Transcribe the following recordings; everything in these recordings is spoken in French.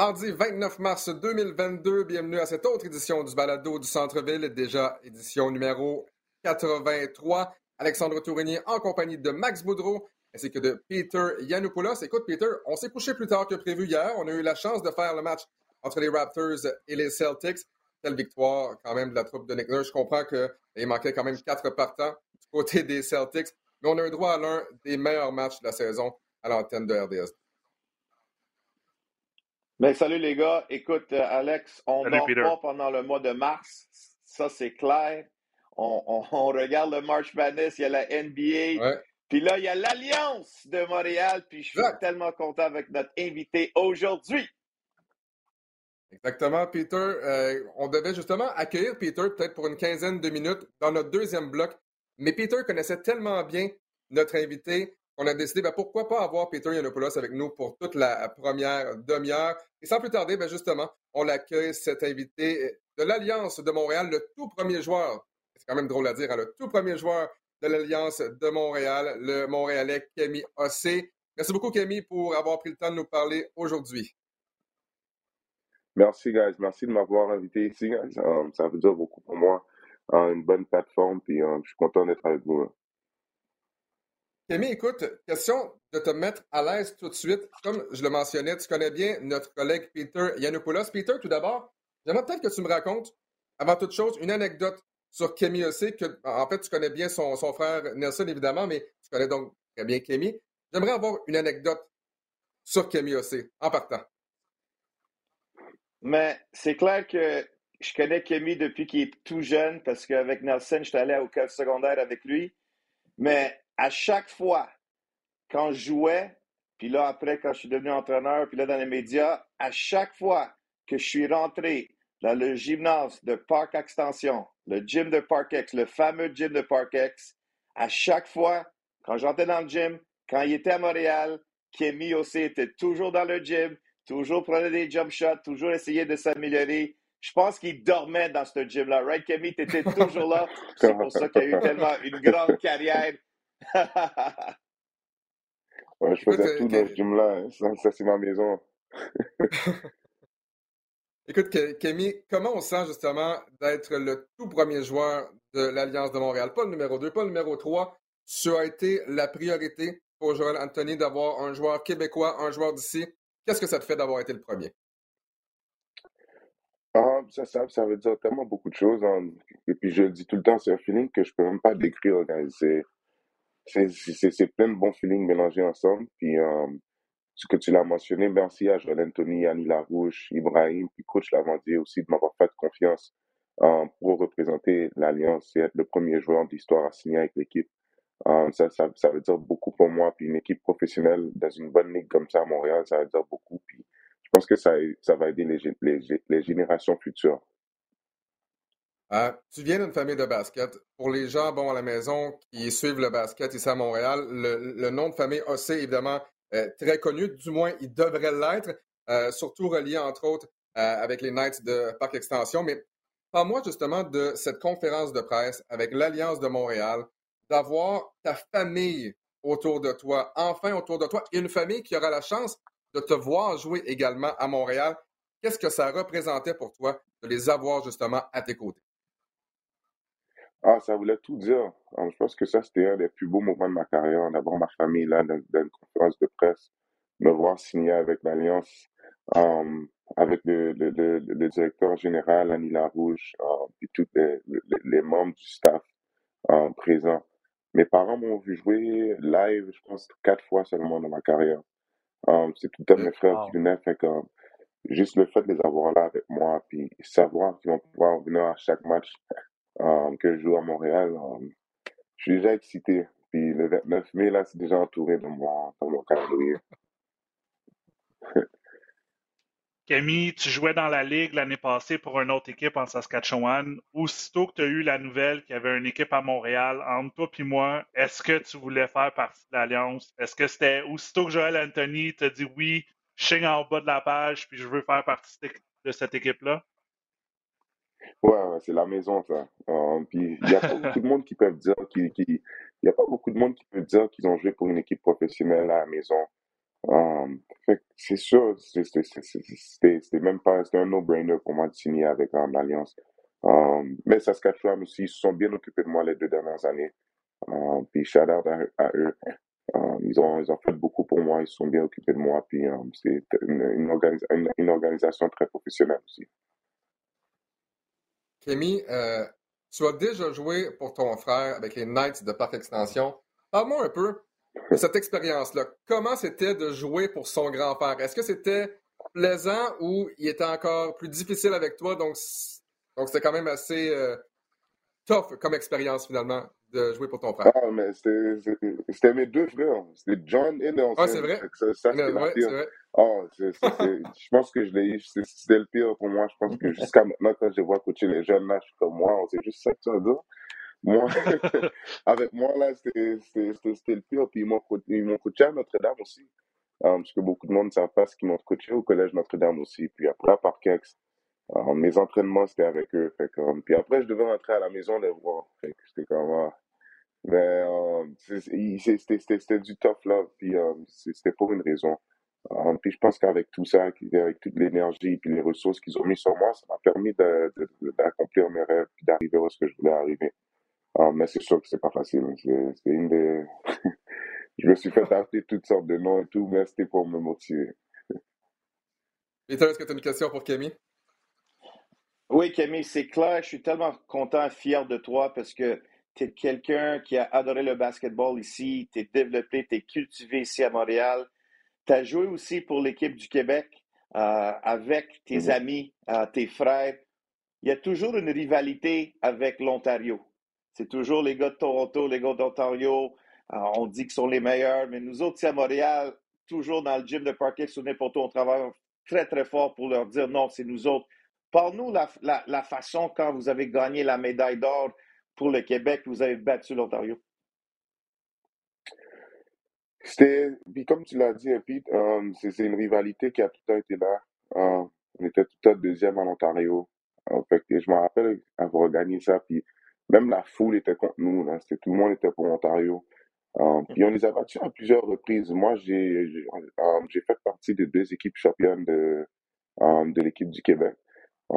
Mardi 29 mars 2022, bienvenue à cette autre édition du Balado du Centre-Ville, déjà édition numéro 83. Alexandre Tourigny en compagnie de Max Boudreau ainsi que de Peter Yanopoulos. Écoute, Peter, on s'est couché plus tard que prévu hier. On a eu la chance de faire le match entre les Raptors et les Celtics. Quelle victoire quand même de la troupe de Nick Nurse. Je comprends qu'il manquait quand même quatre partants du côté des Celtics, mais on a eu droit à l'un des meilleurs matchs de la saison à l'antenne de RDS. Ben, salut les gars. Écoute, euh, Alex, on ne dort pas pendant le mois de mars. Ça, c'est clair. On, regarde le March Madness, il y a la NBA. Puis là, il y a l'Alliance de Montréal. Puis je suis tellement content avec notre invité aujourd'hui. Exactement, Peter. Euh, on devait justement accueillir Peter peut-être pour une quinzaine de minutes dans notre deuxième bloc. Mais Peter connaissait tellement bien notre invité qu'on a décidé, ben, pourquoi pas avoir Peter Yanopoulos avec nous pour toute la première demi-heure. Et sans plus tarder, ben, justement, on l'accueille, cet invité de l'Alliance de Montréal, le tout premier joueur, c'est quand même drôle à dire, hein, le tout premier joueur de l'Alliance de Montréal, le Montréalais Kémy Ossé. Merci beaucoup, Kémy, pour avoir pris le temps de nous parler aujourd'hui. Merci, guys. Merci de m'avoir invité ici, um, ça veut dire beaucoup pour moi. Uh, une bonne plateforme, puis je suis content d'être avec vous. Kémy, écoute, question de te mettre à l'aise tout de suite. Comme je le mentionnais, tu connais bien notre collègue Peter Yanopoulos. Peter, tout d'abord, j'aimerais peut-être que tu me racontes, avant toute chose, une anecdote sur Kémy aussi, que en fait, tu connais bien son, son, frère Nelson, évidemment, mais tu connais donc très bien Kémy. J'aimerais avoir une anecdote sur Kémy aussi, en partant. Mais c'est clair que je connais Kémy depuis qu'il est tout jeune parce qu'avec Nelson, j'étais allé au club secondaire avec lui. Mais à chaque fois, quand je jouais, puis là, après, quand je suis devenu entraîneur, puis là, dans les médias, à chaque fois que je suis rentré dans le gymnase de Parc Extension, le gym de Parkex, le fameux gym de Parkex, à chaque fois, quand j'entrais dans le gym, quand il était à Montréal, Kémy aussi était toujours dans le gym, toujours prenait des jump shots, toujours essayait de s'améliorer. Je pense qu'il dormait dans ce gym-là. Right, Kemi? Tu étais toujours là. C'est pour ça qu'il a eu tellement une grande carrière. ouais, je faisais tout dans ce gym-là. Hein. Ça, c'est ma maison. Écoute, Kémy, comment on sent justement d'être le tout premier joueur de l'Alliance de Montréal? Pas le numéro 2, pas le numéro 3. Ça a été la priorité pour Joël Anthony d'avoir un joueur québécois, un joueur d'ici Qu'est-ce que ça te fait d'avoir été le premier? Ah, ça, ça, ça, veut dire tellement beaucoup de choses. Hein. Et puis, je le dis tout le temps, c'est un feeling que je peux même pas décrire. C'est, c'est, plein de bons feelings mélangés ensemble. Puis, euh, ce que tu l'as mentionné, merci à Joël Anthony, Annie Larouche, Ibrahim, puis coach Lavandier aussi de m'avoir fait confiance euh, pour représenter l'Alliance et être le premier joueur d'histoire à signer avec l'équipe. Um, ça, ça, ça, veut dire beaucoup pour moi. Puis une équipe professionnelle dans une bonne ligue comme ça à Montréal, ça veut dire beaucoup. Puis je pense que ça, ça va aider les, les, les générations futures. Euh, tu viens d'une famille de basket. Pour les gens bon, à la maison qui suivent le basket ici à Montréal, le, nom de famille OC, évidemment, euh, très connu. Du moins, il devrait l'être, euh, surtout relié, entre autres, avec les Knights de Parc Extension. Mais parle-moi justement de cette conférence de presse avec l'Alliance de Montréal d'avoir ta famille autour de toi, enfin autour de toi, une famille qui aura la chance de te voir jouer également à Montréal. Qu'est-ce que ça représentait pour toi de les avoir justement à tes côtés? Ah, ça voulait tout dire. Ah, je pense que ça, c'était un des plus beaux moments de ma carrière, d'avoir ma famille là dans, une conférence de presse, me voir signer avec l'Alliance, um, avec le, le, directeur général, Annie Larouche, uh, et tous les, les, membres du staff uh, présents. Mes parents m'ont vu jouer live, je pense, quatre fois seulement dans ma carrière. Um, c'est tout à mes frères qui venaient, fait que juste le fait de les avoir là avec moi, puis savoir qu'ils vont pouvoir venir à chaque match que je joue à Montréal, je suis déjà excité. Puis le 29 mai, là, c'est déjà entouré dans mon, dans mon calendrier. Camille, tu jouais dans la Ligue l'année passée pour une autre équipe en Saskatchewan. Aussitôt que tu as eu la nouvelle qu'il y avait une équipe à Montréal, entre toi et moi, est-ce que tu voulais faire partie de l'Alliance? Est-ce que c'était aussitôt que Joël Anthony t'a dit oui, je signe en bas de la page puis je veux faire partie de cette équipe-là? Ouais, c'est la maison, ça. Euh, puis il n'y a pas beaucoup de monde qui peuvent dire qu'il y a pas beaucoup de monde qui peut dire qu'ils ont joué pour une équipe professionnelle à la maison. Um, c'est sûr, c'était même pas un no-brainer pour moi de signer avec um, l'Alliance. Um, mais Saskatchewan aussi, ils se sont bien occupés de moi les deux dernières années. Um, puis shout out à, eux. Um, ils, ont, ils ont fait beaucoup pour moi, ils se sont bien occupés de moi. Puis um, c'est une, une, organisation très professionnelle aussi. Kémy, euh, tu as déjà joué pour ton frère avec les Knights de Parc Extension. Parle-moi un peu de cette expérience-là. Comment c'était de jouer pour son grand-père? Est-ce que c'était plaisant ou il était encore plus difficile avec toi? Donc, donc c'était quand même assez euh, tough comme expérience finalement de jouer pour ton frère. Ah, mais c'était mes deux frères. C'était John et Nelson. Ah, c'est vrai? Ça, ça c'était ouais, vrai. Oh, je pense que je l'ai eu. C'était le pire pour moi. Je pense que jusqu'à maintenant, quand je vois coacher les jeunes, là, je suis comme moi. C'est juste ça que tu dire. Moi, avec moi, là, c'était le pire. Puis ils m'ont coaché à Notre-Dame aussi. Um, parce que beaucoup de monde ne savent pas ce qu'ils m'ont coaché au collège Notre-Dame aussi. Puis après, à Parkex, mes entraînements, c'était avec eux. Fait que, puis après, je devais rentrer à la maison les voir. C'était comme... Uh, mais c'était du tough là. Puis c'était pour une raison. puis je pense qu'avec tout ça, avec toute l'énergie et les ressources qu'ils ont mis sur moi, ça m'a permis d'accomplir mes rêves et d'arriver où ce que je voulais arriver. Ah, mais c'est sûr que c'est pas facile. C'est une des. je me suis fait acheter toutes sortes de noms et tout, mais c'était pour me motiver. Peter, est-ce que tu as une question pour Camille? Oui, Camille, c'est clair. Je suis tellement content, fier de toi parce que tu es quelqu'un qui a adoré le basketball ici. Tu es développé, tu es cultivé ici à Montréal. Tu as joué aussi pour l'équipe du Québec euh, avec tes mm-hmm. amis, euh, tes frères. Il y a toujours une rivalité avec l'Ontario. C'est toujours les gars de Toronto, les gars d'Ontario. Euh, on dit qu'ils sont les meilleurs, mais nous autres, ici à Montréal, toujours dans le gym de parquet sur n'importe où, on travaille très, très fort pour leur dire non, c'est nous autres. Parle-nous la, la, façon quand vous avez gagné la médaille d'or pour le Québec, vous avez battu l'Ontario. C'était, comme tu l'as dit, Pete, euh, c'est une rivalité qui a tout le temps été là. Euh, on était tout le temps deuxième en Ontario. En fait, je me rappelle avoir gagné ça, puis même la foule était contre nous. Là. Tout le monde était pour Ontario. Um, puis on les a battus à plusieurs reprises. Moi, j'ai um, fait partie des deux équipes championnes de, um, de l'équipe du Québec.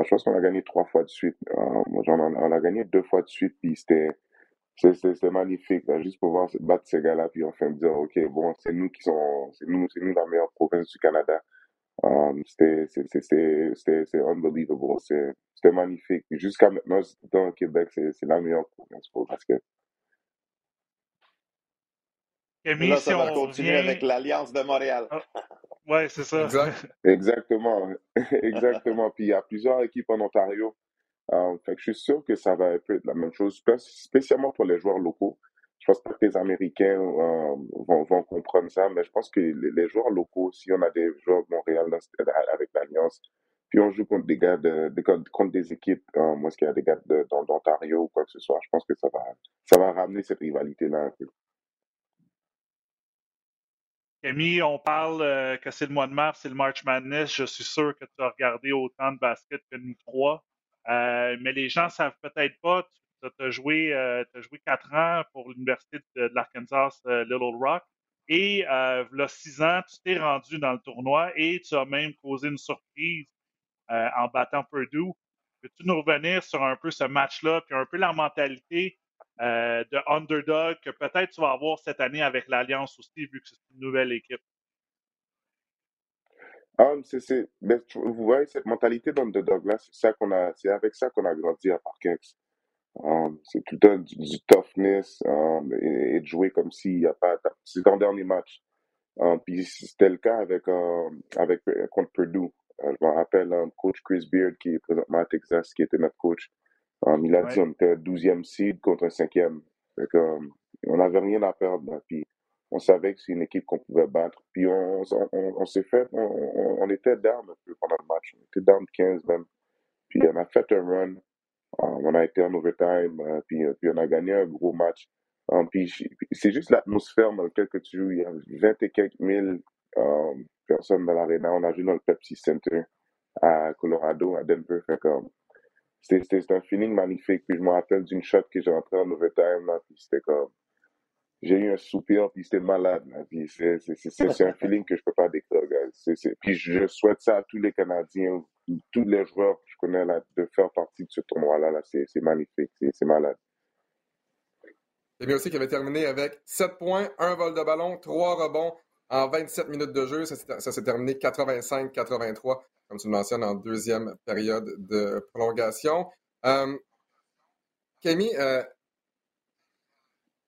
Je pense qu'on a gagné trois fois de suite. on, a gagné deux fois de suite, puis c'était c'était magnifique, juste pour voir battre ces gars-là, puis enfin dire, OK, bon, c'est nous qui sont, c'est nous, c'est nous la meilleure province du Canada. Um, c'était unbelievable. C'était magnifique. Jusqu'à maintenant, dans Québec, c'est la meilleure province pour basket. Et là, ça va continuer avec l'Alliance de Montréal. Ah, oui, c'est ça. Exactement. Exactement. Puis il y a plusieurs équipes en Ontario. Um, fait que je suis sûr que ça va être la même chose, spécialement pour les joueurs locaux je pense pas que les Américains euh, vont, vont, comprendre ça, mais je pense que les, joueurs locaux, si on a des joueurs de Montréal avec l'Alliance, puis on joue contre des gars de, contre des équipes, euh, moi, est-ce qu'il y a des gars d'Ontario ou quoi que ce soit, je pense que ça va, ça va ramener cette rivalité-là un peu. Camille, on parle euh, que c'est le mois de mars, c'est le March Madness. Je suis sûr que tu as regardé autant de basket que nous trois. mais les gens savent peut-être pas, tu as joué, euh, joué quatre ans pour l'Université de, l'Arkansas euh, Little Rock. Et euh, a six ans, tu t'es rendu dans le tournoi et tu as même causé une surprise en battant Purdue. Peux-tu nous revenir sur un peu ce match-là, puis un peu la mentalité de underdog que peut-être tu vas avoir cette année avec l'Alliance aussi, vu que c'est une nouvelle équipe? Vous voyez, cette mentalité d'underdog-là, c'est avec ça qu'on a grandi à Parkex. Um, c'est tout le temps du, toughness um, et, de jouer comme s'il n'y a pas. C'est ton dernier match. Um, puis c'était le cas avec, avec euh, contre Purdue. Euh, je me rappelle coach Chris Beard qui est présentement à Texas, qui était notre coach. Il a dit on était 12e seed contre un 5e. on n'avait rien à perdre. Puis on savait que c'est une équipe qu'on pouvait battre. Puis on, on, on, s'est fait, on, on, était down un peu pendant le match. On était down 15 même. Puis on a fait un run. Euh, on a été en overtime, euh, puis, euh, puis on a gagné un gros match. puis c'est juste l'atmosphère dans laquelle tu joues. Il y a 20 et quelques mille personnes dans l'arena. On a joué dans le Pepsi Center à Colorado, à Denver. C'était un feeling magnifique. Puis je me rappelle d'une shot que j'ai entré en overtime. Là, puis c'était comme. j'ai eu un soupir, puis c'était malade. c'est un feeling que je peux pas décrire, Puis je souhaite ça à tous les Canadiens, tous les joueurs que je connais là, de faire partie de ce tournoi-là. Là, c'est magnifique, c'est malade. C'est bien aussi qu'il avait terminé avec 7 points, 1 vol de ballon, 3 rebonds en 27 minutes de jeu. Ça, s'est terminé 85-83, comme tu le mentionnes, en deuxième période de prolongation. Euh, Camille, euh,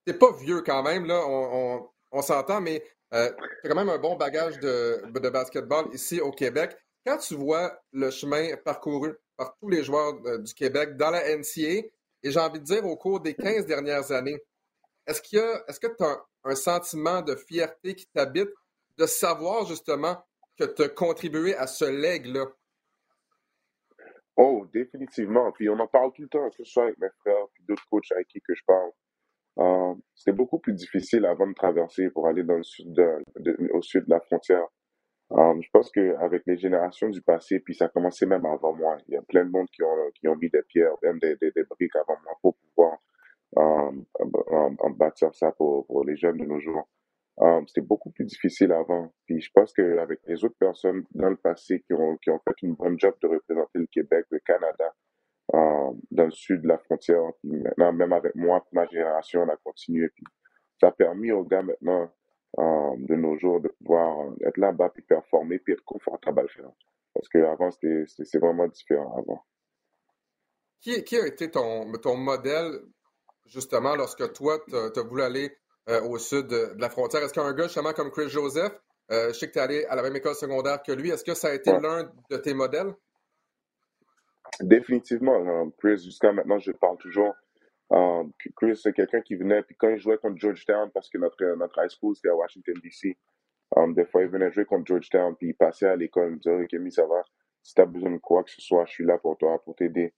t'es pas vieux quand même, là, on, s'entend, mais euh, tu as quand même un bon bagage de, de, basketball ici au Québec. Quand tu vois le chemin parcouru par tous les joueurs du Québec dans la NCA, et j'ai envie de dire au cours des 15 dernières années, est-ce qu'il est-ce que tu as un, sentiment de fierté qui t'habite de savoir justement que tu as contribué à ce leg-là? Oh, définitivement. Puis on en parle tout le temps, que ce soit avec mes frères, puis d'autres coachs avec qui que je parle. Euh, c'était beaucoup plus difficile avant de traverser pour aller au sud de la frontière. Euh, je pense qu'avec les générations du passé, puis ça a commencé même avant moi, il y a plein de monde qui ont, qui ont mis des pierres, même des, des, briques avant moi pour pouvoir en, en, bâtir ça pour les jeunes de nos jours. Um, c'était beaucoup plus difficile avant. Puis je pense qu'avec les autres personnes dans le passé qui ont, qui ont fait une bonne job de représenter le Québec, le Canada, um, dans le sud de la frontière, maintenant, même avec moi, ma génération, on a continué. Puis ça a permis aux gars maintenant um, de nos jours de pouvoir être là-bas, puis performer, puis être confortable à le faire. Parce qu'avant, c'était vraiment différent avant. Qui, qui a été ton, ton modèle justement, lorsque toi, tu as, voulu aller euh, au sud de, la frontière? Est-ce qu'un gars, justement, comme Chris Joseph, euh, je sais que tu es allé à la même école secondaire que lui, est-ce que ça a été l'un de tes modèles? Définitivement. Hein. Chris, jusqu'à maintenant, je parle toujours. Euh, Chris, c'est quelqu'un qui venait, puis quand il jouait contre Georgetown, parce que notre, notre high school, c'était à Washington, D.C., des fois, il venait jouer contre Georgetown, puis il passait à l'école, il me disait, OK, ça va, si tu as besoin de quoi que ce soit, je suis là pour toi, pour t'aider.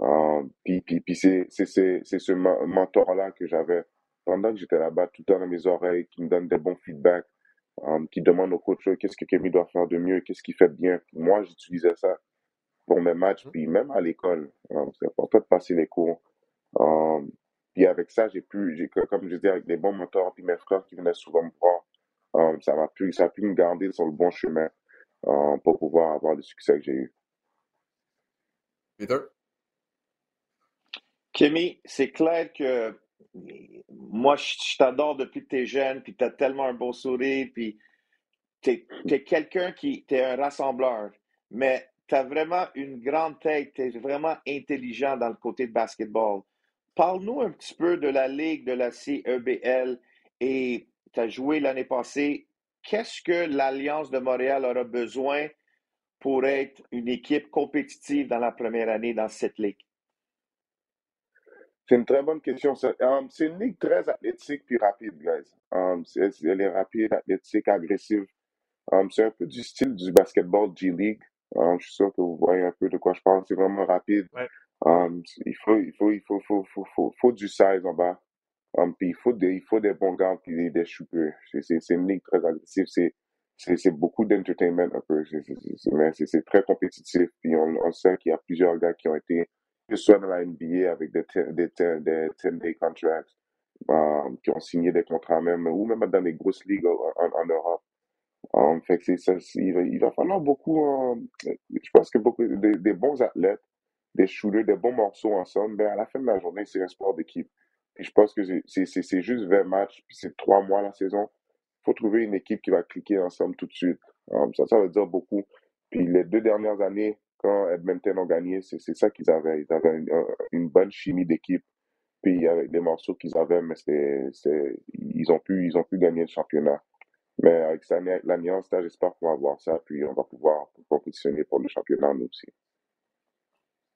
Euh, puis puis, puis c'est ce mentor-là que j'avais pendant que j'étais là-bas, tout le temps dans mes oreilles, qui me donne des bons feedbacks, euh, qui demande au coach qu'est-ce que Kevin doit faire de mieux, qu'est-ce qu'il fait de bien. moi, j'utilisais ça pour mes matchs, puis même à l'école. Euh, c'est important de passer les cours. puis avec ça, j'ai pu, comme je disais, avec des bons mentors, puis mes frères qui venaient souvent me voir, ça m'a pu, ça a pu me garder sur le bon chemin pour pouvoir avoir le succès que j'ai eu. Peter? Kémy, c'est clair que moi, je, t'adore depuis que tu es jeune, puis tu as tellement un beau sourire, puis tu es, quelqu'un qui es un rassembleur, mais tu as vraiment une grande tête, tu es vraiment intelligent dans le côté de basketball. Parle-nous un petit peu de la Ligue de la CEBL et tu as joué l'année passée. Qu'est-ce que l'Alliance de Montréal aura besoin pour être une équipe compétitive dans la première année dans cette ligue? C'est une très bonne question. Um, c'est une ligue très athlétique puis rapide, guys. Um, elle est rapide, athlétique, agressive. Um, c'est un peu du style du basketball G-League. je suis sûr que vous voyez un peu de quoi je parle. C'est vraiment rapide. il faut, il faut, il faut, faut, faut, faut, faut du size en bas. puis il faut des, il faut des bons gants puis des, des shooters. C'est une ligue très agressive. C'est c'est beaucoup d'entertainment un peu. C'est très compétitif. Puis on, on sait qu'il y a plusieurs gars qui ont été que ce soit dans la NBA avec des 10-day contracts, um, qui ont signé des contrats même, ou même dans les grosses ligues en, Europe. Um, fait que ça, il, va, il va falloir beaucoup, um, je pense que beaucoup des, bons athlètes, des shooters, des bons morceaux ensemble, mais à la fin de la journée, c'est un sport d'équipe. Et je pense que c'est juste 20 matchs, puis c'est 3 mois la saison. Faut trouver une équipe qui va cliquer ensemble tout de suite. ça, ça veut dire beaucoup. Puis les deux dernières années, quand Edmonton ont gagné, c'est ça qu'ils avaient. Ils avaient une, bonne chimie d'équipe. Puis avec des morceaux qu'ils avaient, mais c'est ils ont pu ils ont pu gagner le championnat. Mais avec l'Alliance, j'espère qu'on va avoir ça, puis on va pouvoir compétitionner pour le championnat nous aussi.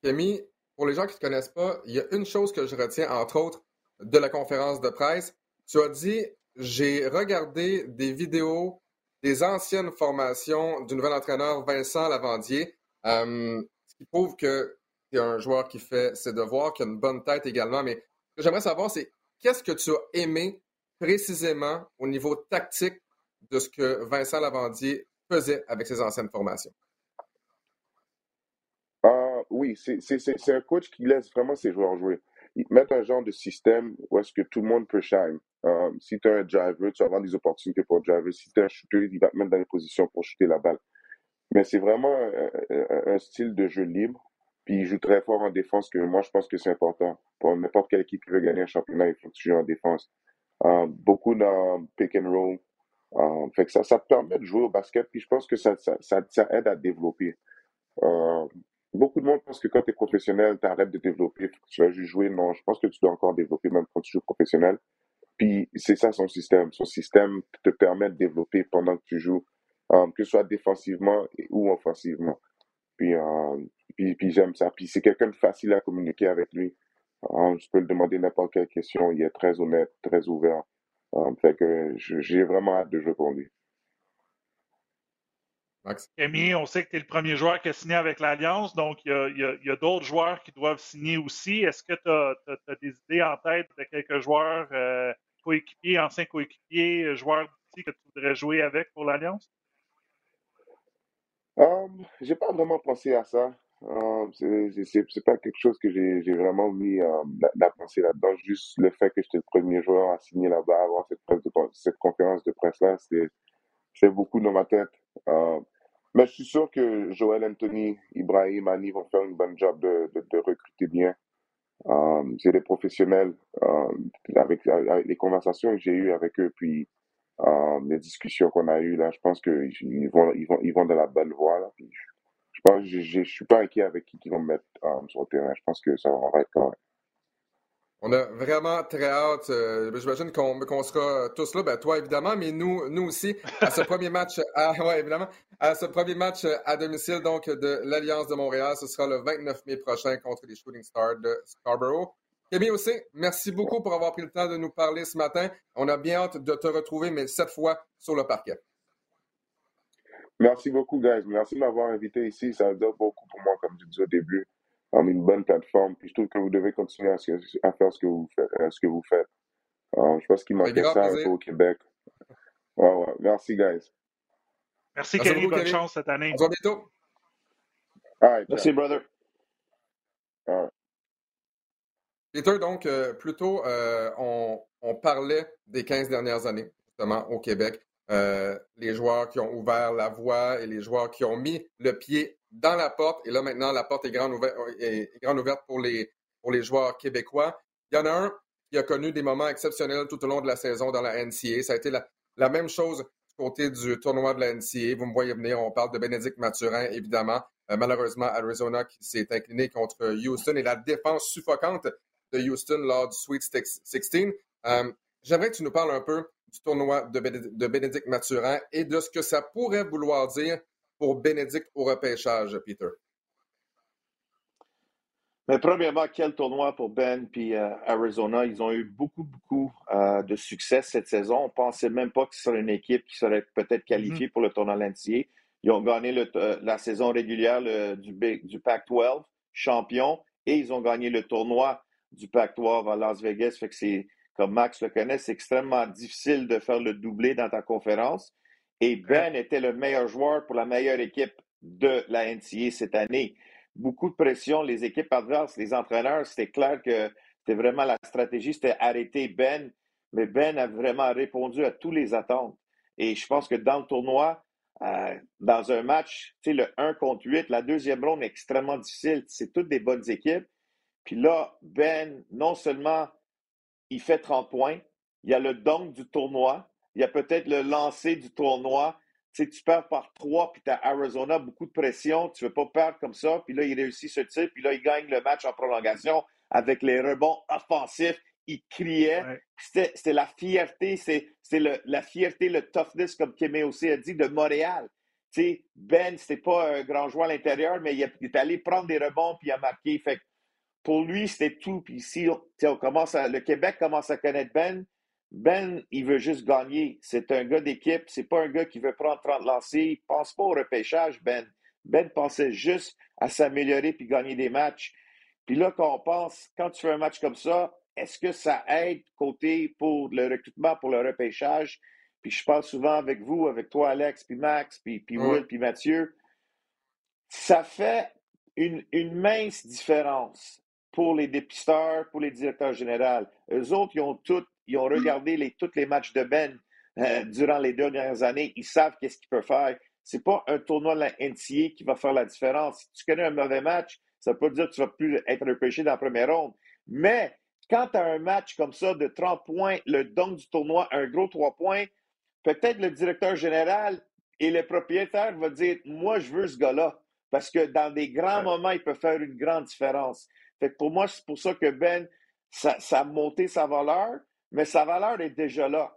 Camille, pour les gens qui ne te connaissent pas, il y a une chose que je retiens, entre autres, de la conférence de presse. Tu as dit j'ai regardé des vidéos des anciennes formations du nouvel entraîneur Vincent Lavandier ce qui prouve que es un joueur qui fait ses devoirs, qui a une bonne tête également. Mais ce que j'aimerais savoir, c'est qu'est-ce que tu as aimé précisément au niveau tactique de ce que Vincent Lavandier faisait avec ses anciennes formations? Ah, oui, c'est un coach qui laisse vraiment ses joueurs jouer. Il met un genre de système où est-ce que tout le monde peut shine. Euh, si tu as un driver, tu vas avoir des opportunités pour driver. Si tu es un shooter, il va te mettre dans les positions pour shooter la balle. Mais c'est vraiment un, style de jeu libre. Puis il joue très fort en défense, que moi, je pense que c'est important. Pour n'importe quelle équipe qui veut gagner un championnat, il faut que tu joues en défense. Euh, beaucoup dans pick and roll. Euh, fait que ça, ça te permet de jouer au basket, puis je pense que ça, ça, ça, aide à développer. Euh, beaucoup de monde pense que quand tu es professionnel, tu arrêtes de développer, tu vas juste jouer. Non, je pense que tu dois encore développer même quand tu joues professionnel. Puis c'est ça son système. Son système te permet de développer pendant que tu joues, que ce soit défensivement ou offensivement. Puis, euh, puis, puis j'aime ça. Puis c'est quelqu'un de facile à communiquer avec lui. Euh, je peux lui demander n'importe quelle question. Il est très honnête, très ouvert. fait que j'ai vraiment hâte de jouer pour lui. Max? Camille, on sait que tu es le premier joueur qui a signé avec l'Alliance, donc il y a, d'autres joueurs qui doivent signer aussi. Est-ce que tu as, des idées en tête de quelques joueurs euh, coéquipiers, anciens coéquipiers, joueurs que tu voudrais jouer avec pour l'Alliance? Um, j'ai pas vraiment pensé à ça. Um, c'est pas quelque chose que j'ai vraiment mis um, la, pensée là-dedans. Juste le fait que j'étais le premier joueur à signer là-bas, avant cette, conférence de presse-là, c'est beaucoup dans ma tête. Mais je suis sûr que Joël Anthony, Ibrahim, Annie vont faire une bonne job de, recruter bien. Euh, c'est des professionnels. Euh, avec, les conversations que j'ai eues avec eux, puis euh, les discussions qu'on a eues là, je pense qu'ils vont, ils vont, ils vont dans la bonne voie. Là. Je, pense, je, je, suis pas inquiet avec qui ils vont mettre euh, sur le terrain. Je pense que ça va être correct. On a vraiment très hâte. Euh, j'imagine qu'on sera tous là. Ben, toi, évidemment, mais nous, nous aussi, à ce premier match, à, ouais, évidemment, ce premier match à domicile donc de l'Alliance de Montréal. Ce sera le 29 mai prochain contre les Shooting Stars de Scarborough. Camille aussi, merci beaucoup pour avoir pris le temps de nous parler ce matin. On a bien hâte de te retrouver, mais cette fois sur le parquet. Merci beaucoup, guys. Merci de m'avoir invité ici. Ça dire beaucoup pour moi, comme tu disais au début en une bonne plateforme. Puis je trouve que vous devez continuer à, faire ce que vous faites. Ce que vous faites. Euh, je pense qu'il manquait ça un peu au Québec. Ouais, ouais. Merci, guys. Merci, Kelly. Bonne chance cette année. On se voit bientôt. Merci, brother. Peter, donc, euh, plutôt, euh, on, on, parlait des 15 dernières années, justement, au Québec. les joueurs qui ont ouvert la voie et les joueurs qui ont mis le pied dans la porte. Et là, maintenant, la porte est grande, grande ouverte pour les, pour les joueurs québécois. Il y en a un qui a connu des moments exceptionnels tout au long de la saison dans la NCA. Ça a été la, même chose du côté du tournoi de la NCA. Vous me voyez venir, on parle de Bénédicte Mathurin, évidemment. Euh, malheureusement, Arizona qui s'est incliné contre Houston et la défense suffocante de Houston lors du Sweet 16. Euh, j'aimerais que tu nous parles un peu du tournoi de, de Bénédicte Mathurin et de ce que ça pourrait vouloir dire pour Bénédicte au repêchage, Peter? Mais premièrement, quel tournoi pour Ben puis euh, Arizona. Ils ont eu beaucoup, beaucoup euh, de succès cette saison. On ne pensait même pas que ce serait une équipe qui serait peut-être qualifiée mm-hmm. pour le tournoi l'entier. Ils ont gagné euh, la saison régulière du, du Pac-12, champion, et ils ont gagné le tournoi du Pac-12 à Las Vegas. Fait que c'est, comme Max le connaît, c'est extrêmement difficile de faire le doublé dans ta conférence. Et Ben était le meilleur joueur pour la meilleure équipe de la NCA cette année. Beaucoup de pression, les équipes adverses, les entraîneurs, c'était clair que c'était vraiment la stratégie, c'était arrêter Ben. Mais Ben a vraiment répondu à tous les attentes. Et je pense que dans le tournoi, euh, dans un match, tu sais, le 1 contre 8, la deuxième ronde est extrêmement difficile. C'est toutes des bonnes équipes. Puis là, Ben, non seulement il fait 30 points, il y a le dunk du tournoi, il y a peut-être le lancer du tournoi. Tu sais, tu perds par trois, puis tu as Arizona, beaucoup de pression. Tu ne veux pas perdre comme ça. Puis là, il réussit ce tir, puis là, il gagne le match en prolongation avec les rebonds offensifs. Il criait. C'était la fierté, c'est la fierté, le toughness, comme Kémé aussi a dit, de Montréal. Tu sais, Ben, c'était pas un grand joueur à l'intérieur, mais il, est allé prendre des rebonds, puis il a marqué. Fait pour lui, c'était tout. Puis ici, on commence le Québec commence à connaître Ben. Ben, il veut juste gagner. C'est un gars d'équipe. C'est pas un gars qui veut prendre 30 lancers. Il pense pas au repêchage, Ben. Ben pensait juste à s'améliorer puis gagner des matchs. Puis là, quand on pense, quand tu fais un match comme ça, est-ce que ça aide côté pour le recrutement, pour le repêchage? Puis je parle souvent avec vous, avec toi, Alex, puis Max, puis, puis Will, puis Mathieu. Ça fait une, une mince différence pour les dépisteurs, pour les directeurs généraux. Eux autres, ils ont ils ont regardé les, tous les matchs de Ben euh, durant les dernières années. Ils savent qu'est-ce qu'il peut faire. C'est pas un tournoi de la NCA qui va faire la différence. Si tu connais un mauvais match, ça peut dire que tu vas plus être repêché dans la première ronde. Mais quand tu as un match comme ça de 30 points, le don du tournoi, un gros 3 points, peut-être le directeur général et le propriétaire vont dire Moi, je veux ce gars-là. Parce que dans des grands moments, il peut faire une grande différence. Fait pour moi, c'est pour ça que Ben, ça, a monté sa valeur, mais sa valeur est déjà là.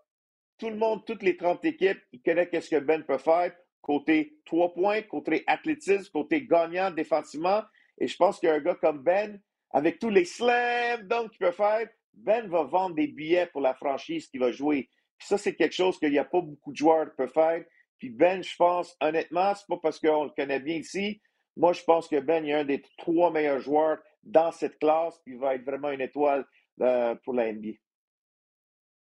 Tout le monde, toutes les 30 équipes, ils connaissent ce que Ben peut faire côté 3 points, côté athlétisme, côté gagnant défensivement. Et je pense qu'un gars comme Ben, avec tous les slams donc qu'il peut faire, Ben va vendre des billets pour la franchise qui va jouer. ça, c'est quelque chose qu'il n'y a pas beaucoup de joueurs qui peuvent faire. Puis Ben, je pense, honnêtement, c'est pas parce qu'on le connaît bien ici. Moi, je pense que Ben est un des trois meilleurs joueurs dans cette classe, puis il va être vraiment une étoile euh, pour la NBA.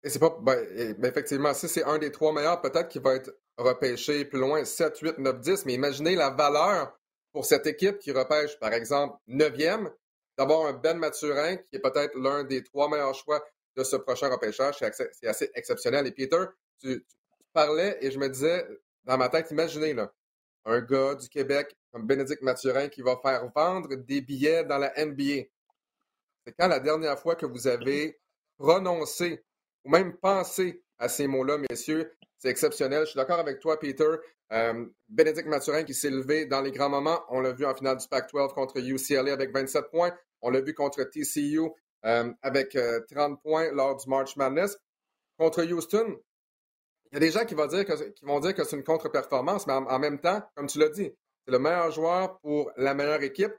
Et c'est pas. Ben, ben, effectivement, si c'est un des trois meilleurs, peut-être qu'il va être repêché plus loin, 7, 8, 9, 10. Mais imaginez la valeur pour cette équipe qui repêche, par exemple, 9e, d'avoir un Ben Mathurin qui est peut-être l'un des trois meilleurs choix de ce prochain repêchage. C'est assez exceptionnel. Et Peter, tu, parlais et je me disais dans ma tête, imaginez là, un gars du Québec comme Bénédicte Mathurin qui va faire vendre des billets dans la NBA. C'est quand la dernière fois que vous avez prononcé ou même pensé à ces mots-là, messieurs, c'est exceptionnel. Je suis d'accord avec toi, Peter. Euh, Bénédicte Mathurin qui s'est levé dans les grands moments. On l'a vu en finale du Pac-12 contre UCLA avec 27 points. On l'a vu contre TCU euh, avec 30 euh, points lors du March Madness. Contre Houston, il y a des gens qui vont dire que, qui vont dire que c'est une contre-performance, mais en, même temps, comme tu l'as dit, c'est le meilleur joueur pour la meilleure équipe.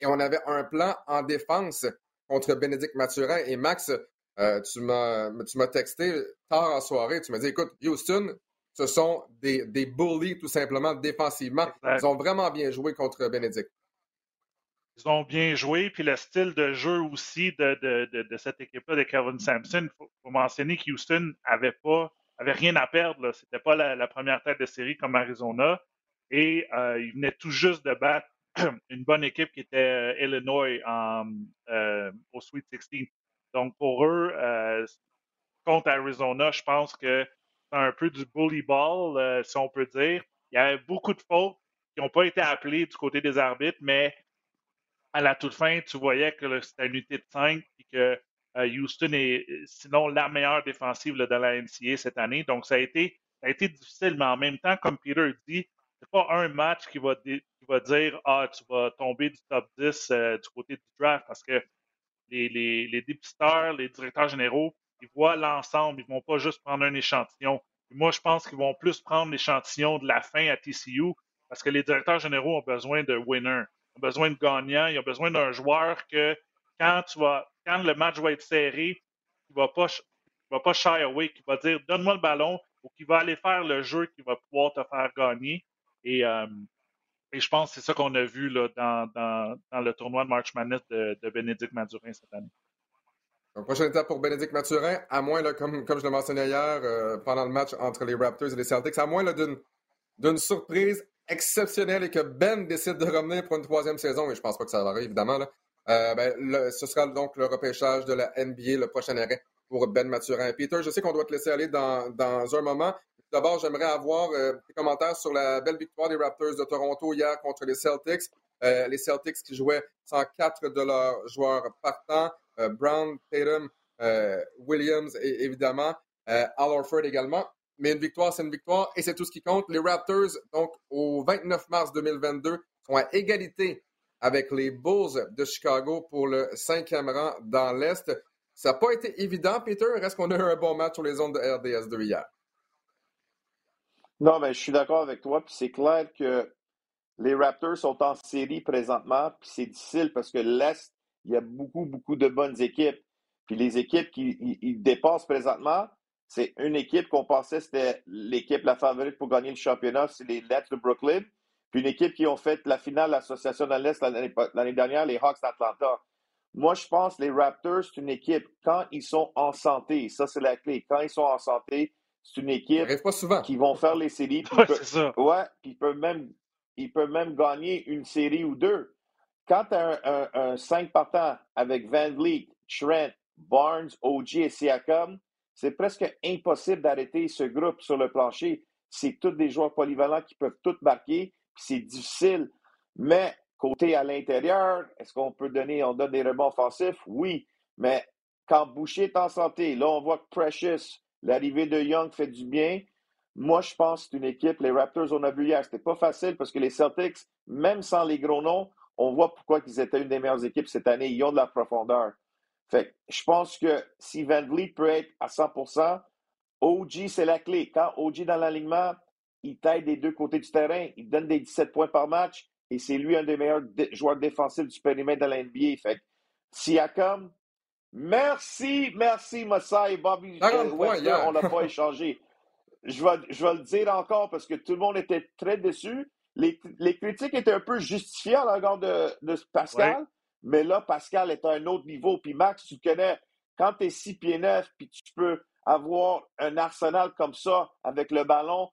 Et on avait un plan en défense contre Bénédicte Mathurin. Et Max, euh, tu m'as texté tard en soirée. Tu m'as dit, écoute, Houston, ce sont des, des bullies tout simplement défensivement. Ils ont vraiment bien joué contre Bénédicte. Ils ont bien joué, puis le style de jeu aussi de, de, de, cette équipe-là de Kevin Sampson. Il faut, mentionner que Houston n'avait pas avait rien à perdre. Ce n'était pas la, première tête de série comme Arizona. Et euh, ils venaient tout juste de battre une bonne équipe qui était euh, Illinois euh, au Sweet 16. Donc pour eux, euh, contre Arizona, je pense que c'est un peu du bully ball, si on peut dire. Il y avait beaucoup de fautes qui n'ont pas été appelées du côté des arbitres, mais à la toute fin, tu voyais que c'était une unité de 5 et que euh, Houston est sinon la meilleure défensive de la NCA cette année. Donc, ça a, été, a été difficile, mais en même temps, comme Peter dit, c'est pas un match qui va, qui va dire Ah, tu vas tomber du top 10 euh, du côté du draft parce que les, les, les dépisteurs, les directeurs généraux, ils voient l'ensemble, ils vont pas juste prendre un échantillon. moi, je pense qu'ils vont plus prendre l'échantillon de la fin à TCU parce que les directeurs généraux ont besoin de winners, ont besoin de gagnants, ils ont besoin d'un joueur que quand le match va être serré, il ne va pas, va pas shy away, qui va dire donne-moi le ballon ou qui va aller faire le jeu qui va pouvoir te faire gagner. Et, euh, je pense que c'est ça qu'on a vu là, dans, le tournoi de March Madness de, Bénédicte Mathurin cette année. Prochaine étape pour Bénédicte Mathurin, à moins, comme je le mentionnais hier euh, pendant le match entre les Raptors et les Celtics, à moins d'une surprise exceptionnelle et que Ben décide de revenir pour une troisième saison, et je pense pas que ça va arriver, évidemment, là, euh, ben, ce sera donc le repêchage de la NBA, le prochain arrêt pour Ben Mathurin. Peter, je sais qu'on doit te laisser aller dans, dans un moment. D'abord, j'aimerais avoir euh, des commentaires sur la belle victoire des Raptors de Toronto hier contre les Celtics. Euh, les Celtics qui jouaient 104 de leurs joueurs partants. Brown, Tatum, Williams et évidemment Al Orford également. Mais une victoire, c'est une victoire et c'est tout ce qui compte. Les Raptors, donc au 29 mars 2022, sont à égalité avec les Bulls de Chicago pour le cinquième rang dans l'Est. Ça n'a pas été évident, Peter. Est-ce qu'on a eu un bon match sur les zones de RDS2 hier? Non, mais je suis d'accord avec toi. Puis c'est clair que les Raptors sont en série présentement. Puis c'est difficile parce que l'Est, il y a beaucoup, beaucoup de bonnes équipes. Puis les équipes qui dépassent présentement, c'est une équipe qu'on pensait c'était l'équipe la favorite pour gagner le championnat, c'est les Nets de Brooklyn. Puis une équipe qui ont fait la finale de l'Association de l'Est l'année dernière, les Hawks d'Atlanta. Moi, je pense que les Raptors, c'est une équipe, quand ils sont en santé, ça c'est la clé, quand ils sont en santé, c'est une équipe qui vont faire les séries. Puis ouais, ils peuvent même, ils peuvent même gagner une série ou deux. Quand tu as un, 5 partant avec Van Vliet, Trent, Barnes, OG et Siakam, c'est presque impossible d'arrêter ce groupe sur le plancher. C'est tous des joueurs polyvalents qui peuvent tout marquer, puis c'est difficile. Mais côté à l'intérieur, est-ce qu'on peut donner, on donne des rebonds offensifs? Oui. Mais quand Boucher est en santé, là, on voit que Precious, l'arrivée de Young fait du bien. Moi, je pense que c'est une équipe, les Raptors, on a vu hier, c'était pas facile parce que les Celtics, même sans les gros noms, on voit pourquoi ils étaient une des meilleures équipes cette année. Ils ont de la profondeur. Fait je pense que si Van Vliet peut être à 100% OG, c'est la clé. Quand OG dans l'alignement, il taille des deux côtés du terrain, il donne des 17 points par match et c'est lui un des meilleurs joueurs défensifs du périmètre de la NBA. Fait Siakam, merci, merci, Massai et Bobby euh, on l'a pas échangé. Je vais, je vais le dire encore parce que tout le monde était très déçu. Les, les critiques étaient un peu justifiées à l'égard de, de Pascal. Mais là, Pascal est à un autre niveau. Puis Max, tu connais, quand tu es 6 pieds 9, puis tu peux avoir un arsenal comme ça avec le ballon,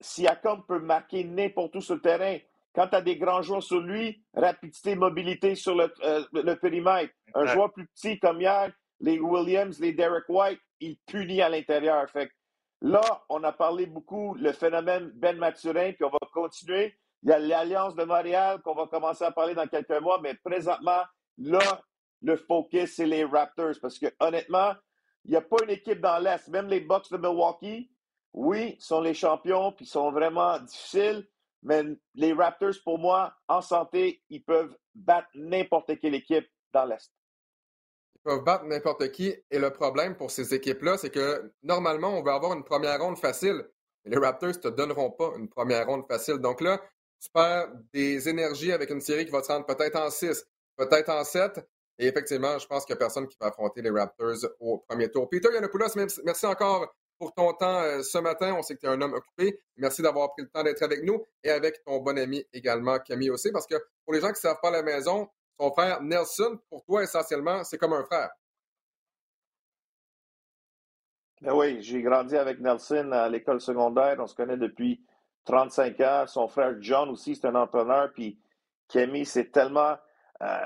Siakam peut marquer n'importe où sur le terrain. Quand tu as des grands joueurs sur lui, rapidité, mobilité sur le, euh, périmètre. Un joueur plus petit comme hier, les Williams, les Derek White, il punit à l'intérieur. Fait là, on a parlé beaucoup le phénomène Ben Maturin, puis on va continuer. Il y a l'Alliance de Montréal qu'on va commencer à parler dans quelques mois, mais présentement, là, le focus, c'est les Raptors. Parce que honnêtement, il n'y a pas une équipe dans l'Est. Même les Bucks de Milwaukee, oui, sont les champions, puis sont vraiment difficiles. Mais les Raptors, pour moi, en santé, ils peuvent battre n'importe quelle équipe dans l'Est. Ils peuvent battre n'importe qui. Et le problème pour ces équipes-là, c'est que normalement, on veut avoir une première ronde facile. Les Raptors ne te donneront pas une première ronde facile. Donc là, tu perds des énergies avec une série qui va te rendre peut-être en 6, peut-être en 7. Et effectivement, je pense qu'il n'y a personne qui va affronter les Raptors au premier tour. Peter Yanopoulos, merci encore pour ton temps euh, ce matin. On sait que tu es un homme occupé. Merci d'avoir pris le temps d'être avec nous et avec ton bon ami également, Camille aussi, parce que pour les gens qui ne savent pas la maison, son frère Nelson, pour toi, essentiellement, c'est comme un frère. Ben oui, j'ai grandi avec Nelson à l'école secondaire. On se connaît depuis 35 ans. Son frère John aussi, c'est un entraîneur. Puis Kemi, c'est tellement euh,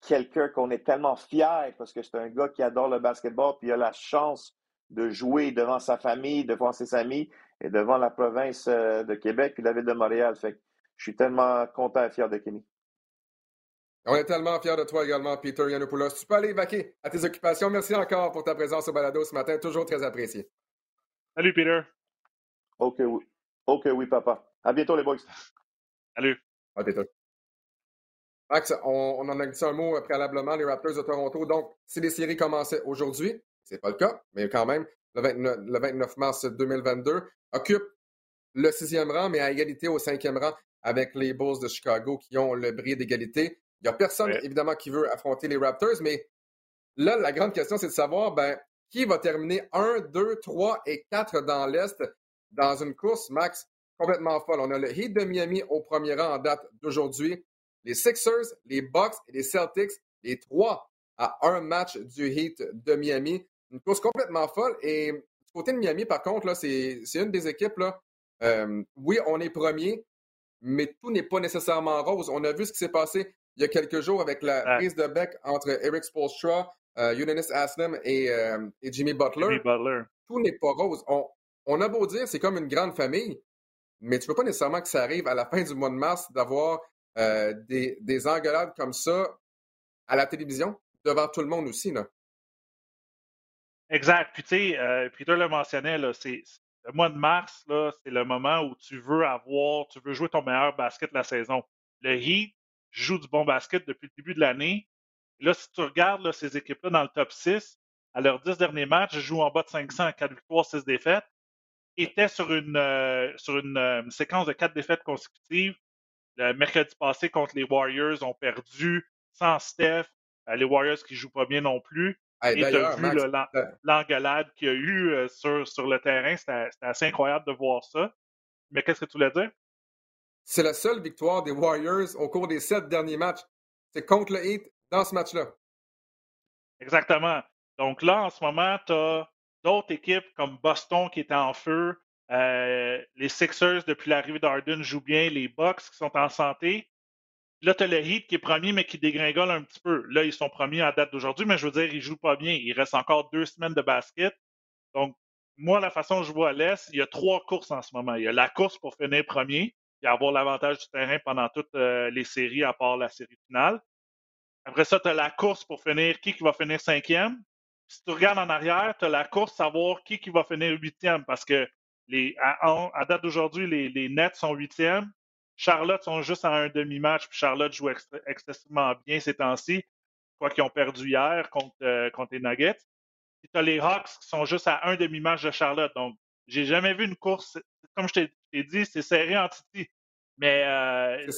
quelqu'un qu'on est tellement fier parce que c'est un gars qui adore le basketball. Puis il a la chance de jouer devant sa famille, devant ses amis et devant la province euh, de Québec puis la ville de Montréal. Fait je suis tellement content et fier de Kenny. On est tellement fiers de toi également, Peter Yanopoulos. Tu peux aller vaquer à tes occupations. Merci encore pour ta présence au balado ce matin. Toujours très apprécié. Salut, Peter. OK, oui. OK, oui, papa. À bientôt, les boys. Salut. À bientôt. Max, on, en a dit un mot préalablement, les Raptors de Toronto. Donc, si les séries commençaient aujourd'hui, c'est pas le cas, mais quand même, le 29, mars 2022, occupe le sixième rang, mais à égalité au cinquième rang avec les Bulls de Chicago qui ont le bris d'égalité. Il n'y a personne, évidemment, qui veut affronter les Raptors, mais là, la grande question, c'est de savoir ben, qui va terminer 1, 2, 3 et 4 dans l'Est dans une course, Max, complètement folle. On a le Heat de Miami au premier rang en date d'aujourd'hui, les Sixers, les Bucks et les Celtics, les trois à un match du Heat de Miami. Une course complètement folle. Et du côté de Miami, par contre, c'est une des équipes. Là, euh, oui, on est premier, mais tout n'est pas nécessairement rose. On a vu ce qui s'est passé il y a quelques jours avec la prise de bec entre Eric Spolstra, euh, Unanis Aslam et, euh, et Jimmy Butler. Jimmy Butler. Tout n'est pas rose. On, on a beau dire, c'est comme une grande famille, mais tu ne veux pas nécessairement que ça arrive à la fin du mois de mars d'avoir euh, des, des engueulades comme ça à la télévision, devant tout le monde aussi. Là. Exact. Puis tu sais, euh, Peter le mentionnait, c'est, le mois de mars, là, c'est le moment où tu veux avoir, tu veux jouer ton meilleur basket de la saison. Le Heat joue du bon basket depuis le début de l'année. Là, si tu regardes ces équipes-là dans le top 6, à leurs 10 derniers matchs, jouent en bas de 500, 4 victoires, 6 défaites était sur une, euh, sur une, euh, séquence de quatre défaites consécutives. Le mercredi passé contre les Warriors ont perdu sans Steph. Les Warriors qui jouent pas bien non plus. Et tu as vu l'engueulade qu'il y a eu sur, sur le terrain. C'était assez incroyable de voir ça. Mais qu'est-ce que tu voulais dire? C'est la seule victoire des Warriors au cours des sept derniers matchs. C'est contre le Heat dans ce match-là. Exactement. Donc là, en ce moment, tu as d'autres équipes comme Boston qui est en feu, euh, les Sixers depuis l'arrivée d'Arden jouent bien, les Bucks qui sont en santé. Là, tu as le Heat qui est premier, mais qui dégringole un petit peu. Là, ils sont premiers à date d'aujourd'hui, mais je veux dire, ils jouent pas bien. Il reste encore deux semaines de basket. Donc, moi, la façon dont je vois l'Est, il y a trois courses en ce moment. Il y a la course pour finir premier et avoir l'avantage du terrain pendant toutes euh, les séries, à part la série finale. Après ça, tu as la course pour finir qui, va finir cinquième. Si tu regardes en arrière, tu as la course savoir qui, qui va finir huitième parce que les, à, date d'aujourd'hui, les, les, Nets sont huitièmes. Charlotte sont juste à un demi-match, puis Charlotte joue excessivement bien ces temps-ci. Quoi qu'ils ont perdu hier contre, euh, contre les Nuggets. Puis tu as les Hawks qui sont juste à un demi-match de Charlotte. Donc, j'ai jamais vu une course. Comme je t'ai dit, c'est serré en Titi. Mais euh,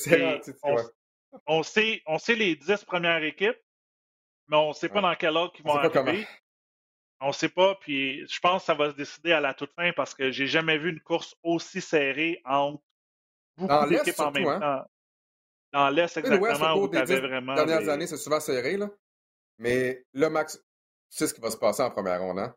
on, sait, on sait les dix premières équipes, mais on ne sait pas dans quel ordre ils vont arriver. On ne sait pas, puis je pense que ça va se décider à la toute fin parce que j'ai jamais vu une course aussi serrée entre beaucoup d'équipes en même hein? temps. Dans l'Est, exactement, où tu avais vraiment. Les dernières années, c'est souvent serré, là. Mais le Max, tu sais ce qui va se passer en première ronde, hein?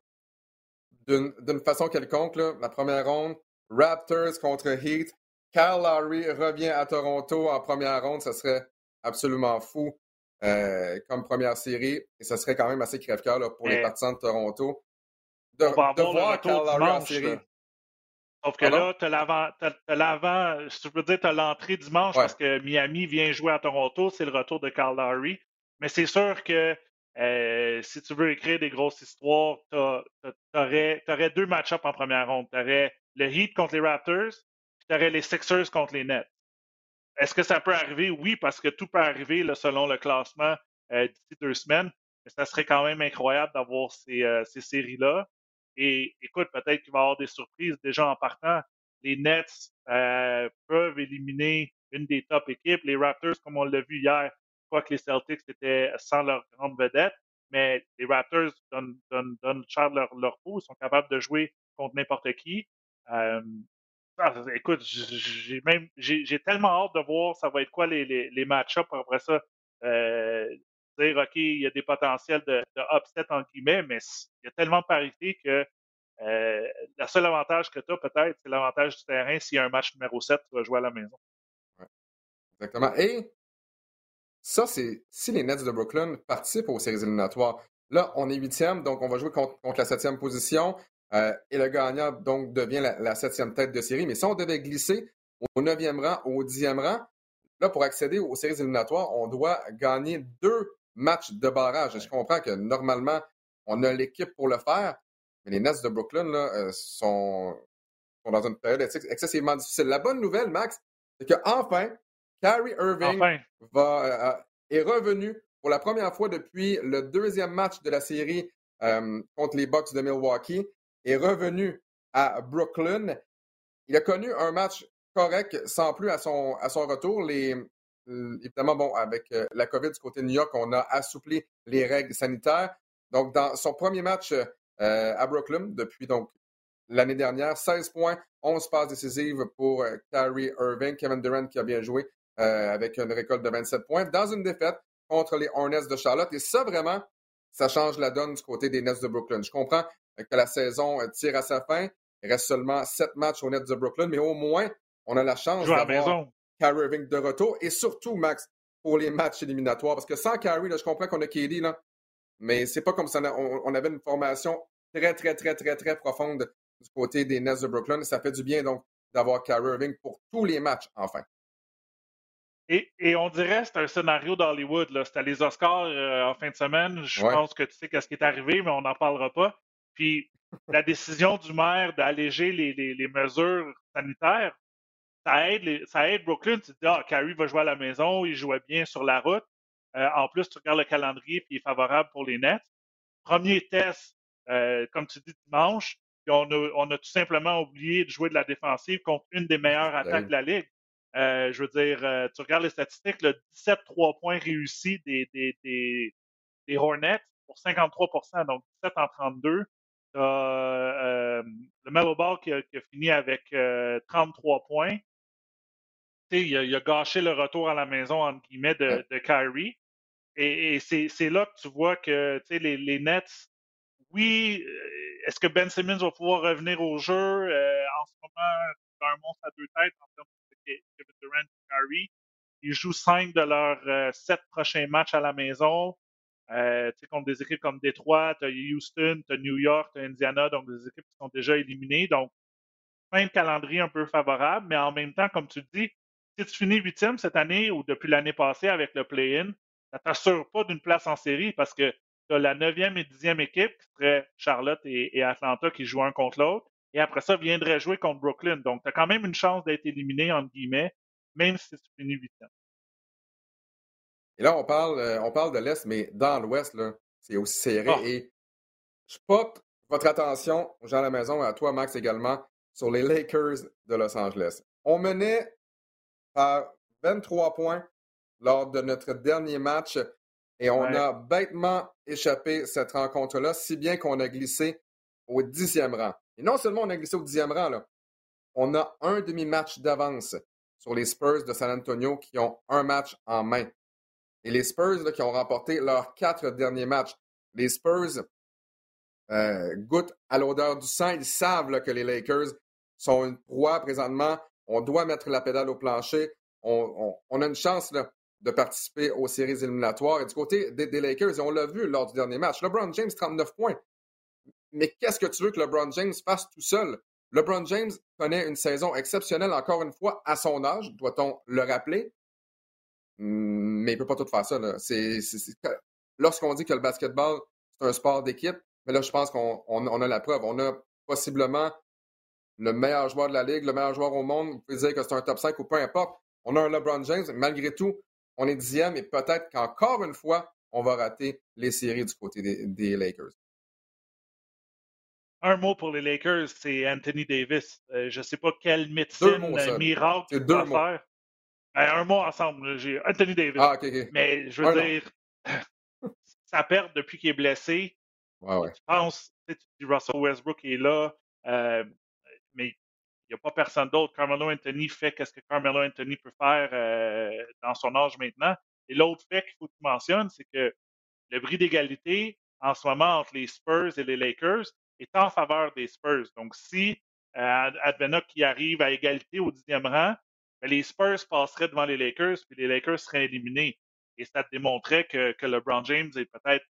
D'une façon quelconque, là, la première ronde, Raptors contre Heat, Kyle Lowry revient à Toronto en première ronde, ça serait absolument fou euh, comme première série. Et ce serait quand même assez crève-cœur pour les partisans de Toronto. De, voir Kyle Lowry en série. Sauf que là, tu as l'avant, je veux dire, tu as l'entrée dimanche parce que Miami vient jouer à Toronto, c'est le retour de Kyle Lowry. Mais c'est sûr que euh, si tu veux écrire des grosses histoires, tu aurais, deux match-ups en première ronde. Tu aurais le Heat contre les Raptors, tu aurais les Sixers contre les Nets. Est-ce que ça peut arriver? Oui, parce que tout peut arriver selon le classement euh, d'ici deux semaines. Mais ça serait quand même incroyable d'avoir ces, euh, ces séries-là. Et écoute, peut-être qu'il va y avoir des surprises déjà en partant. Les Nets euh, peuvent éliminer une des top équipes. Les Raptors, comme on l'a vu hier, quoi que les Celtics étaient sans leur grande vedette, mais les Raptors donnent, donnent, donnent cher leur, leur peau, sont capables de jouer contre n'importe qui. Euh, ah, écoute, j'ai même j'ai tellement hâte de voir ça va être quoi les, les, les match-ups après ça. Euh, dire OK, il y a des potentiels de, upset en guillemets, mais il y a tellement de parité que euh, le seul avantage que tu as peut-être, c'est l'avantage du terrain. S'il y a un match numéro 7, tu vas jouer à la maison. Exactement. Et ça, c'est si les Nets de Brooklyn participent aux séries éliminatoires. Là, on est huitième, donc on va jouer contre, la septième position. Euh, et le gagnant, donc, devient la, septième tête de série. Mais si on devait glisser au neuvième rang, au dixième rang, là, pour accéder aux séries éliminatoires, on doit gagner deux matchs de barrage. je comprends que normalement, on a l'équipe pour le faire, mais les Nets de Brooklyn là, euh, sont, sont, dans une période excessivement difficile. La bonne nouvelle, Max, c'est qu'enfin, Kyrie Irving va, euh, est revenu pour la première fois depuis le deuxième match de la série contre les Bucks de Milwaukee est revenu à Brooklyn. Il a connu un match correct sans plus à son, à son retour. Les, évidemment, bon, avec euh, la COVID du côté de New York, on a assoupli les règles sanitaires. Donc, dans son premier match euh, à Brooklyn, depuis donc l'année dernière, 16 points, 11 passes décisives pour euh, Kyrie Irving, Kevin Durant qui a bien joué avec une récolte de 27 points, dans une défaite contre les Hornets de Charlotte. Et ça, vraiment, ça change la donne du côté des Nets de Brooklyn. Je comprends que la saison tire à sa fin. Il reste seulement sept matchs au Nets de Brooklyn, mais au moins, on a la chance d'avoir Kyrie Irving de retour. Et surtout, Max, pour les matchs éliminatoires. Parce que sans Kyrie, je comprends qu'on a KD, là, mais c'est pas comme si on, avait une formation très, très, très, très, très profonde du côté des Nets de Brooklyn. Ça fait du bien, donc, d'avoir Kyrie Irving pour tous les matchs, enfin. Et, et, on dirait que c'est un scénario d'Hollywood. C'était les Oscars euh, en fin de semaine. Je pense que tu sais qu'est-ce qui est arrivé, mais on n'en parlera pas. Puis la décision du maire d'alléger les, les, mesures sanitaires, ça aide, ça aide Brooklyn. Tu te dis, ah, Carrie va jouer à la maison, il jouait bien sur la route. Euh, en plus, tu regardes le calendrier, puis il est favorable pour les Nets. Premier test, euh, comme tu dis, dimanche, puis on a, on a tout simplement oublié de jouer de la défensive contre une des meilleures ben attaques de la Ligue. Euh, je veux dire, tu regardes les statistiques, le 17-3 points réussis des, des, des, des Hornets pour 53% donc 17 en 32. Euh, le Mellow Ball qui a, fini avec 33 euh, points. Il a, il a, gâché le retour à la maison, entre guillemets, de, de Kyrie. Et, c'est là que tu vois que les, les Nets, oui, euh, est-ce que Ben Simmons va pouvoir revenir au jeu? en ce moment, c'est un monstre à deux têtes en termes de Kevin Durant et Kyrie? Ils jouent cinq de leurs sept prochains matchs à la maison. Euh, contre des équipes comme Détroit, tu as Houston, tu as New York, tu as Indiana, donc des équipes qui sont déjà éliminées. Donc, fin de calendrier un peu favorable, mais en même temps, comme tu dis, si tu finis huitième cette année ou depuis l'année passée avec le play-in, ça ne t'assure pas d'une place en série parce que tu as la neuvième et dixième équipe, qui serait Charlotte et, Atlanta, qui jouent un contre l'autre. Et après ça, viendrait jouer contre Brooklyn. Donc, tu as quand même une chance d'être éliminé, entre guillemets, même si tu finis huitième. Et là, on parle, euh, on parle de l'Est, mais dans l'Ouest, c'est aussi serré. Ah. Et je porte votre attention, aux gens à la maison, et à toi, Max, également, sur les Lakers de Los Angeles. On menait par 23 points lors de notre dernier match et on a bêtement échappé cette rencontre-là, si bien qu'on a glissé au dixième rang. Et non seulement on a glissé au dixième rang, là, on a un demi-match d'avance sur les Spurs de San Antonio qui ont un match en main. Et les Spurs qui ont remporté leurs quatre derniers matchs. Les Spurs euh, goûtent à l'odeur du sang. Ils savent que les Lakers sont une proie présentement. On doit mettre la pédale au plancher. On, a une chance de participer aux séries éliminatoires. Et du côté des, Lakers, et on l'a vu lors du dernier match, LeBron James, 39 points. Mais qu'est-ce que tu veux que LeBron James fasse tout seul? LeBron James connaît une saison exceptionnelle, encore une fois, à son âge, doit-on le rappeler? Mais il ne peut pas tout faire ça. Lorsqu'on dit que le basketball, c'est un sport d'équipe, mais là, je pense qu'on a la preuve. On a possiblement le meilleur joueur de la Ligue, le meilleur joueur au monde. Vous pouvez dire que c'est un top 5 ou peu importe. On a un LeBron James. Malgré tout, on est dixième et peut-être qu'encore une fois, on va rater les séries du côté des Lakers un mot pour les Lakers, c'est Anthony Davis. Euh, je ne sais pas quelle médecine mots, miracle il va faire. Ben, un mot ensemble. J'ai Anthony Davis. Ah, Mais je veux dire, sa perte depuis qu'il est blessé. Ouais, ouais. Tu penses, tu dis Russell Westbrook est là, euh, mais il n'y a pas personne d'autre. Carmelo Anthony fait ce que Carmelo Anthony peut faire euh, dans son âge maintenant. Et l'autre fait qu'il faut que tu mentionnes, c'est que le bris d'égalité en ce moment entre les Spurs et les Lakers, est en faveur des Spurs. Donc, si euh, qui arrive à égalité au dixième rang, ben, les Spurs passeraient devant les Lakers, puis les Lakers seraient éliminés. Et ça démontrait que, que LeBron James est peut-être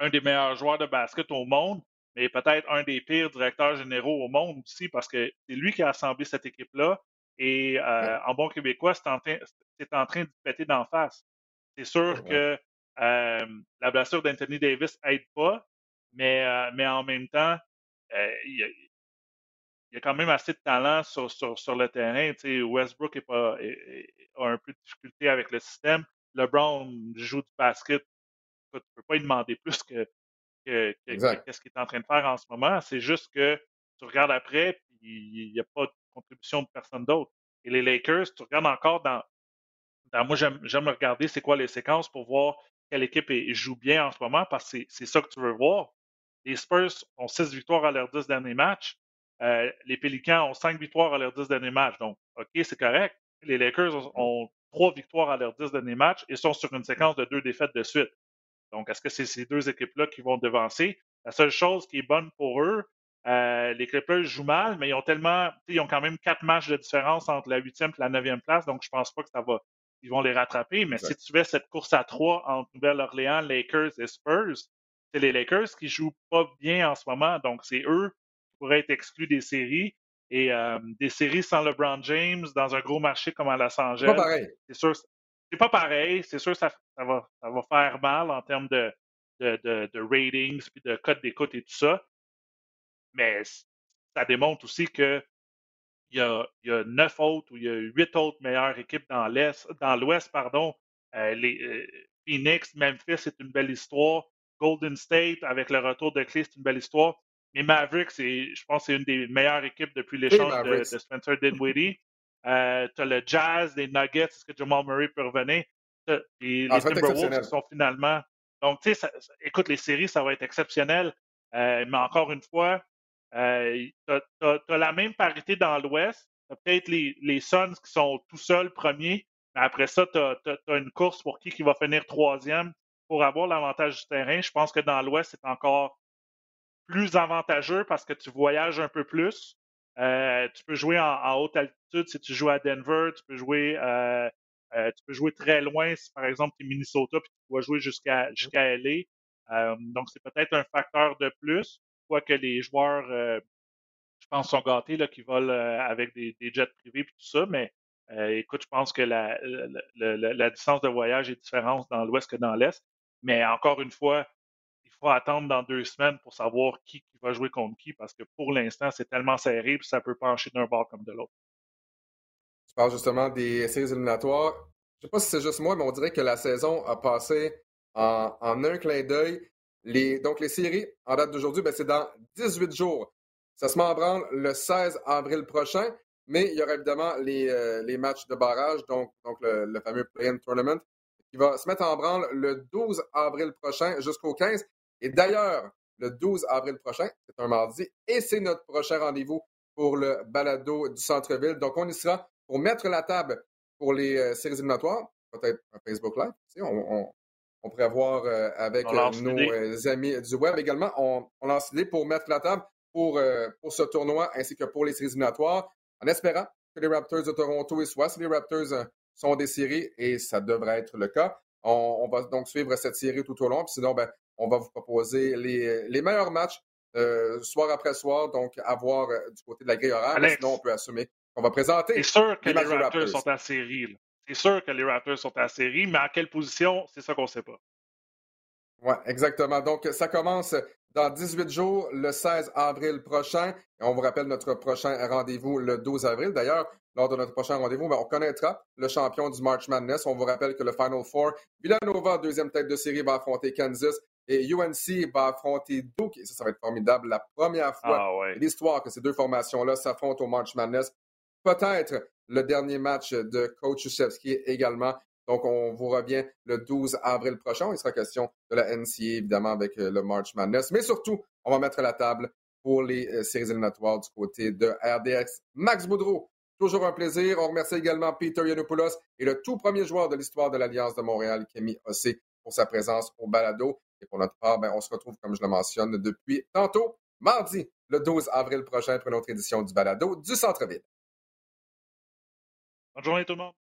un des meilleurs joueurs de basket au monde, mais peut-être un des pires directeurs généraux au monde aussi, parce que c'est lui qui a assemblé cette équipe-là. Et euh, en bon québécois, c'est en, en, train de péter d'en face. C'est sûr que euh, la blessure d'Anthony Davis aide pas, mais, euh, mais en même temps, euh, il, y a, quand même assez de talent sur, sur, sur le terrain. Westbrook est pas, a un peu de difficulté avec le système. LeBron joue du basket. Tu ne peux pas lui demander plus que, qu'est-ce qu'il est en train de faire en ce moment. C'est juste que tu regardes après, il n'y a pas de contribution de personne d'autre. Et les Lakers, tu regardes encore dans. dans moi, j'aime regarder c'est quoi les séquences pour voir quelle équipe joue bien en ce moment parce que c'est ça que tu veux voir. Les Spurs ont 6 victoires à leurs 10 derniers matchs. Euh, les Pélicans ont 5 victoires à leurs 10 derniers matchs. Donc, OK, c'est correct. Les Lakers ont 3 victoires à leurs 10 derniers matchs et sont sur une séquence de deux défaites de suite. Donc, est-ce que c'est ces deux équipes-là qui vont devancer? La seule chose qui est bonne pour eux, euh, les Clippers jouent mal, mais ils ont tellement, ils ont quand même quatre matchs de différence entre la huitième et la neuvième place, donc je pense pas que ça va, ils vont les rattraper. Mais si tu fais cette course à trois entre Nouvelle-Orléans, Lakers et Spurs, c'est les Lakers qui jouent pas bien en ce moment, donc c'est eux qui pourraient être exclus des séries. Et euh, des séries sans LeBron James dans un gros marché comme à Los Angeles. C'est sûr, c'est pas pareil. C'est sûr, ça, ça, va, ça va faire mal en termes de, de, de, ratings puis de code d'écoute et tout ça. Mais ça démontre aussi que il y a, il y a neuf autres ou il y a huit autres meilleures équipes dans l'Est, dans l'Ouest, pardon. Euh, les, euh, Phoenix, Memphis, c'est une belle histoire. Golden State, avec le retour de Clay, c'est une belle histoire. Mais Mavericks, je pense que c'est une des meilleures équipes depuis l'échange de, de, Spencer Dinwiddie. Euh, tu as le Jazz, les Nuggets, est-ce que Jamal Murray peut revenir? Et ah, les Timberwolves sont finalement. Donc, tu sais, écoute, les séries, ça va être exceptionnel. Euh, mais encore une fois, euh, tu as, la même parité dans l'Ouest. Tu as peut-être les, les Suns qui sont tout seuls premiers. Mais après ça, tu as, as, une course pour qui qui va finir troisième pour avoir l'avantage du terrain. Je pense que dans l'Ouest, c'est encore plus avantageux parce que tu voyages un peu plus. Euh, tu peux jouer en, haute altitude si tu joues à Denver, tu peux jouer euh, Euh, tu peux jouer très loin si, par exemple, tu es Minnesota puis tu dois jouer jusqu'à jusqu'à LA. Euh, donc, c'est peut-être un facteur de plus, quoique les joueurs, je pense, sont gâtés là, qui volent avec des, jets privés et tout ça, mais écoute, je pense que la, la, distance de voyage est différente dans l'Ouest que dans l'Est. Mais encore une fois, faut attendre dans deux semaines pour savoir qui, va jouer contre qui, parce que pour l'instant, c'est tellement serré que ça peut pencher d'un bord comme de l'autre. Tu parles justement des séries éliminatoires. Je ne sais pas si c'est juste moi, mais on dirait que la saison a passé en, un clin d'œil. donc, les séries, en date d'aujourd'hui, ben, c'est dans 18 jours. Ça se met en branle le 16 avril prochain, mais il y aura évidemment les, euh, matchs de barrage, donc, donc le, fameux Play-in Tournament, qui va se mettre en branle le 12 avril prochain jusqu'au 15. Et d'ailleurs, le 12 avril prochain, c'est un mardi, et c'est notre prochain rendez-vous pour le balado du centre-ville. Donc, on y sera pour mettre la table pour les euh, séries éliminatoires, peut-être un Facebook Live. on, pourrait voir euh, avec euh, nos amis du web également. On, on lance l'idée pour mettre la table pour, pour ce tournoi ainsi que pour les séries éliminatoires, en espérant que les Raptors de Toronto et soit si les Raptors sont des séries, et ça devrait être le cas. On, va donc suivre cette série tout au long. Puis sinon, ben, on va vous proposer les, les meilleurs matchs soir après soir, donc à voir du côté de la grille horaire. Sinon, on peut assumer on va présenter. C'est sûr que les, Raptors, sont en série. C'est sûr que les Raptors sont en série, mais à quelle position, c'est ça qu'on ne sait pas. Oui, exactement. Donc, ça commence dans 18 jours, le 16 avril prochain. Et on vous rappelle notre prochain rendez-vous le 12 avril. D'ailleurs, lors de notre prochain rendez-vous, ben, on connaîtra le champion du March Madness. On vous rappelle que le Final Four, Villanova, deuxième tête de série, va affronter Kansas et UNC va affronter Duke. Et ça, ça va être formidable. La première fois ah, l'histoire que ces deux formations-là s'affrontent au March Madness peut-être le dernier match de coach Krzyzewski également. Donc, on vous revient le 12 avril prochain. Il sera question de la NCA, évidemment, avec euh, le March Madness. Mais surtout, on va mettre la table pour les euh, séries éliminatoires du côté de RDX. Max Boudreau, toujours un plaisir. On remercie également Peter Yanopoulos et le tout premier joueur de l'histoire de l'Alliance de Montréal, Kémy Ossé, pour sa présence au balado. Et pour notre part, ben, on se retrouve, comme je le mentionne, depuis tantôt, mardi, le 12 avril prochain, pour une autre édition du balado du Centre-Ville. Bonne journée tout le monde.